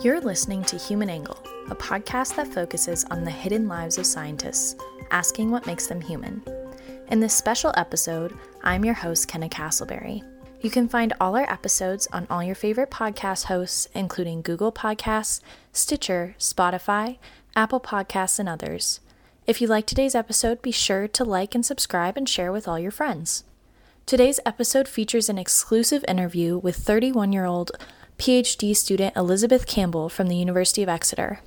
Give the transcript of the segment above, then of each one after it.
You're listening to Human Angle, a podcast that focuses on the hidden lives of scientists, asking what makes them human. In this special episode, I'm your host, Kenna Castleberry. You can find all our episodes on all your favorite podcast hosts, including Google Podcasts, Stitcher, Spotify, Apple Podcasts, and others. If you like today's episode, be sure to like and subscribe and share with all your friends. Today's episode features an exclusive interview with 31 year old PhD student Elizabeth Campbell from the University of Exeter.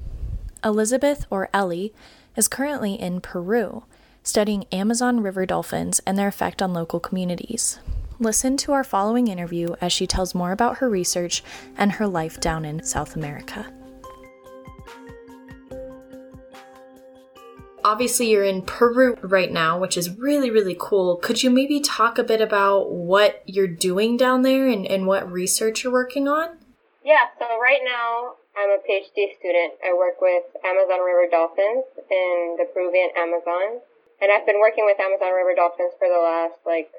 Elizabeth, or Ellie, is currently in Peru, studying Amazon river dolphins and their effect on local communities. Listen to our following interview as she tells more about her research and her life down in South America. Obviously, you're in Peru right now, which is really, really cool. Could you maybe talk a bit about what you're doing down there and, and what research you're working on? Yeah, so right now I'm a PhD student. I work with Amazon River dolphins in the Peruvian Amazon. And I've been working with Amazon River dolphins for the last like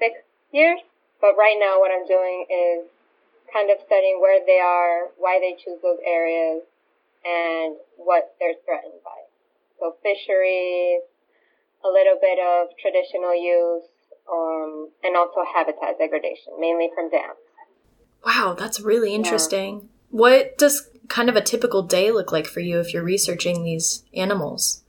six years. But right now what I'm doing is kind of studying where they are, why they choose those areas, and what they're threatened by. So fisheries, a little bit of traditional use, um, and also habitat degradation, mainly from dams. Wow, that's really interesting. Yeah. What does kind of a typical day look like for you if you're researching these animals?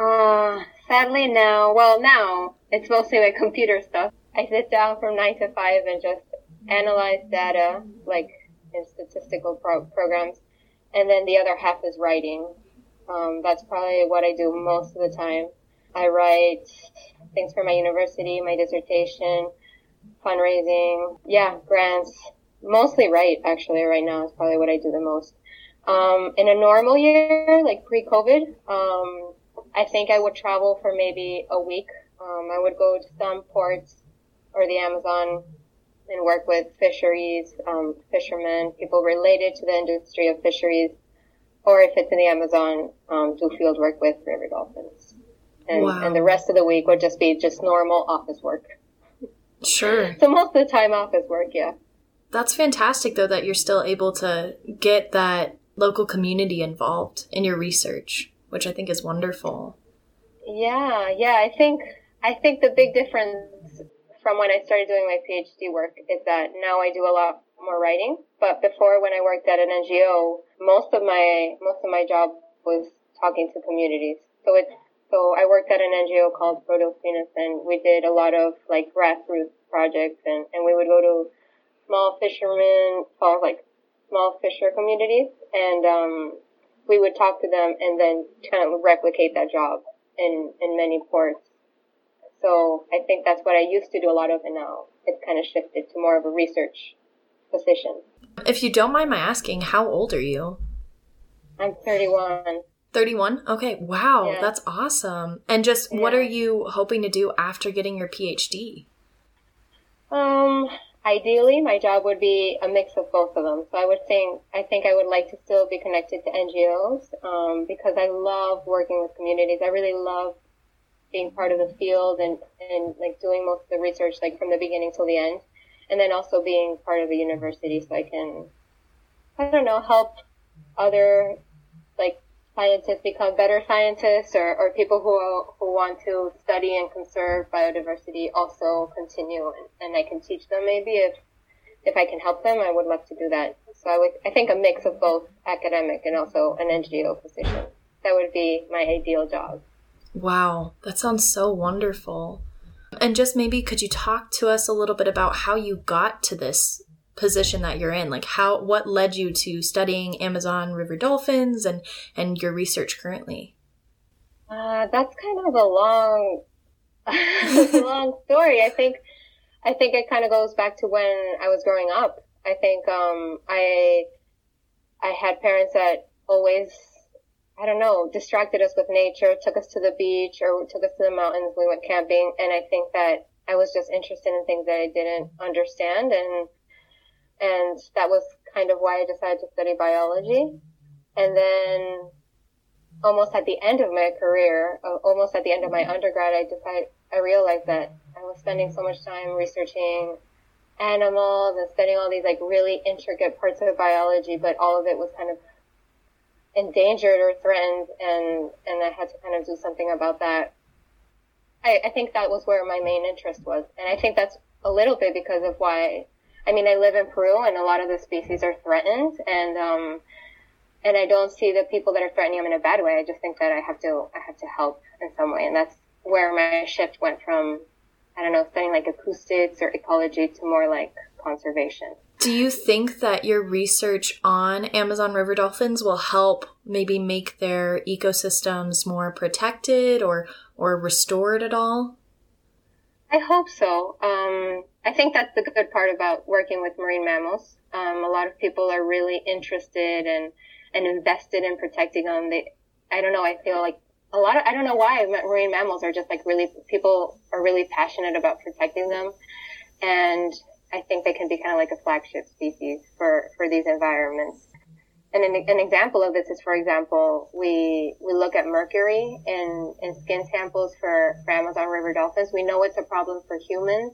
Uh, sadly now, well now, it's mostly like computer stuff. I sit down from 9 to 5 and just analyze data, like in statistical pro- programs, and then the other half is writing. Um, that's probably what I do most of the time. I write things for my university, my dissertation, fundraising, yeah, grants, mostly write actually right now is probably what I do the most. Um, in a normal year, like pre-COVID, um, I think I would travel for maybe a week. Um, I would go to some ports or the Amazon and work with fisheries, um, fishermen, people related to the industry of fisheries, or if it's in the Amazon, um, do field work with river dolphins. And, wow. and the rest of the week would just be just normal office work. Sure. so most of the time office work, yeah. That's fantastic, though, that you're still able to get that local community involved in your research, which I think is wonderful. Yeah, yeah. I think I think the big difference from when I started doing my PhD work is that now I do a lot more writing. But before, when I worked at an NGO, most of my most of my job was talking to communities. So it's so I worked at an NGO called ProDelphinus, and we did a lot of like grassroots projects, and and we would go to small fishermen, small like small fisher communities, and um, we would talk to them and then kind of replicate that job in in many ports. So I think that's what I used to do a lot of, and now it's kind of shifted to more of a research position. If you don't mind my asking, how old are you? I'm 31. 31? Okay, wow, yeah. that's awesome. And just yeah. what are you hoping to do after getting your PhD? Um, ideally my job would be a mix of both of them. So I would think I think I would like to still be connected to NGOs um, because I love working with communities. I really love being part of the field and and like doing most of the research like from the beginning till the end, and then also being part of a university so I can I don't know help other scientists become better scientists or, or people who, who want to study and conserve biodiversity also continue and, and I can teach them maybe if if I can help them I would love to do that. So I would I think a mix of both academic and also an NGO position. That would be my ideal job. Wow that sounds so wonderful. And just maybe could you talk to us a little bit about how you got to this position that you're in like how what led you to studying amazon river dolphins and and your research currently uh, that's kind of a long long story i think i think it kind of goes back to when i was growing up i think um i i had parents that always I don't know, distracted us with nature, took us to the beach or took us to the mountains. We went camping. And I think that I was just interested in things that I didn't understand. And and that was kind of why I decided to study biology. And then almost at the end of my career, uh, almost at the end of my undergrad, I decided, I realized that I was spending so much time researching animals and studying all these like really intricate parts of biology, but all of it was kind of endangered or threatened, and and I had to kind of do something about that. I, I think that was where my main interest was, and I think that's a little bit because of why. I mean, I live in Peru, and a lot of the species are threatened, and um, and I don't see the people that are threatening them in a bad way. I just think that I have to I have to help in some way, and that's where my shift went from I don't know studying like acoustics or ecology to more like conservation. Do you think that your research on Amazon river dolphins will help maybe make their ecosystems more protected or or restored at all? I hope so. Um, I think that's the good part about working with marine mammals. Um, a lot of people are really interested and and invested in protecting them. They, I don't know. I feel like a lot of I don't know why marine mammals are just like really people are really passionate about protecting them, and I think they can be kind of like a flagship species for, for these environments. And an, an example of this is, for example, we, we look at mercury in, in skin samples for, for Amazon River dolphins. We know it's a problem for humans,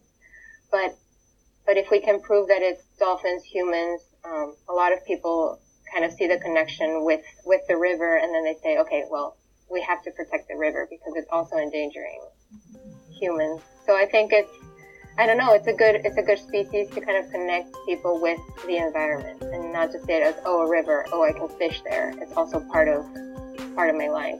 but, but if we can prove that it's dolphins, humans, um, a lot of people kind of see the connection with, with the river and then they say, okay, well, we have to protect the river because it's also endangering humans. So I think it's, I don't know. It's a good it's a good species to kind of connect people with the environment and not just say it as oh a river, oh I can fish there. It's also part of part of my life.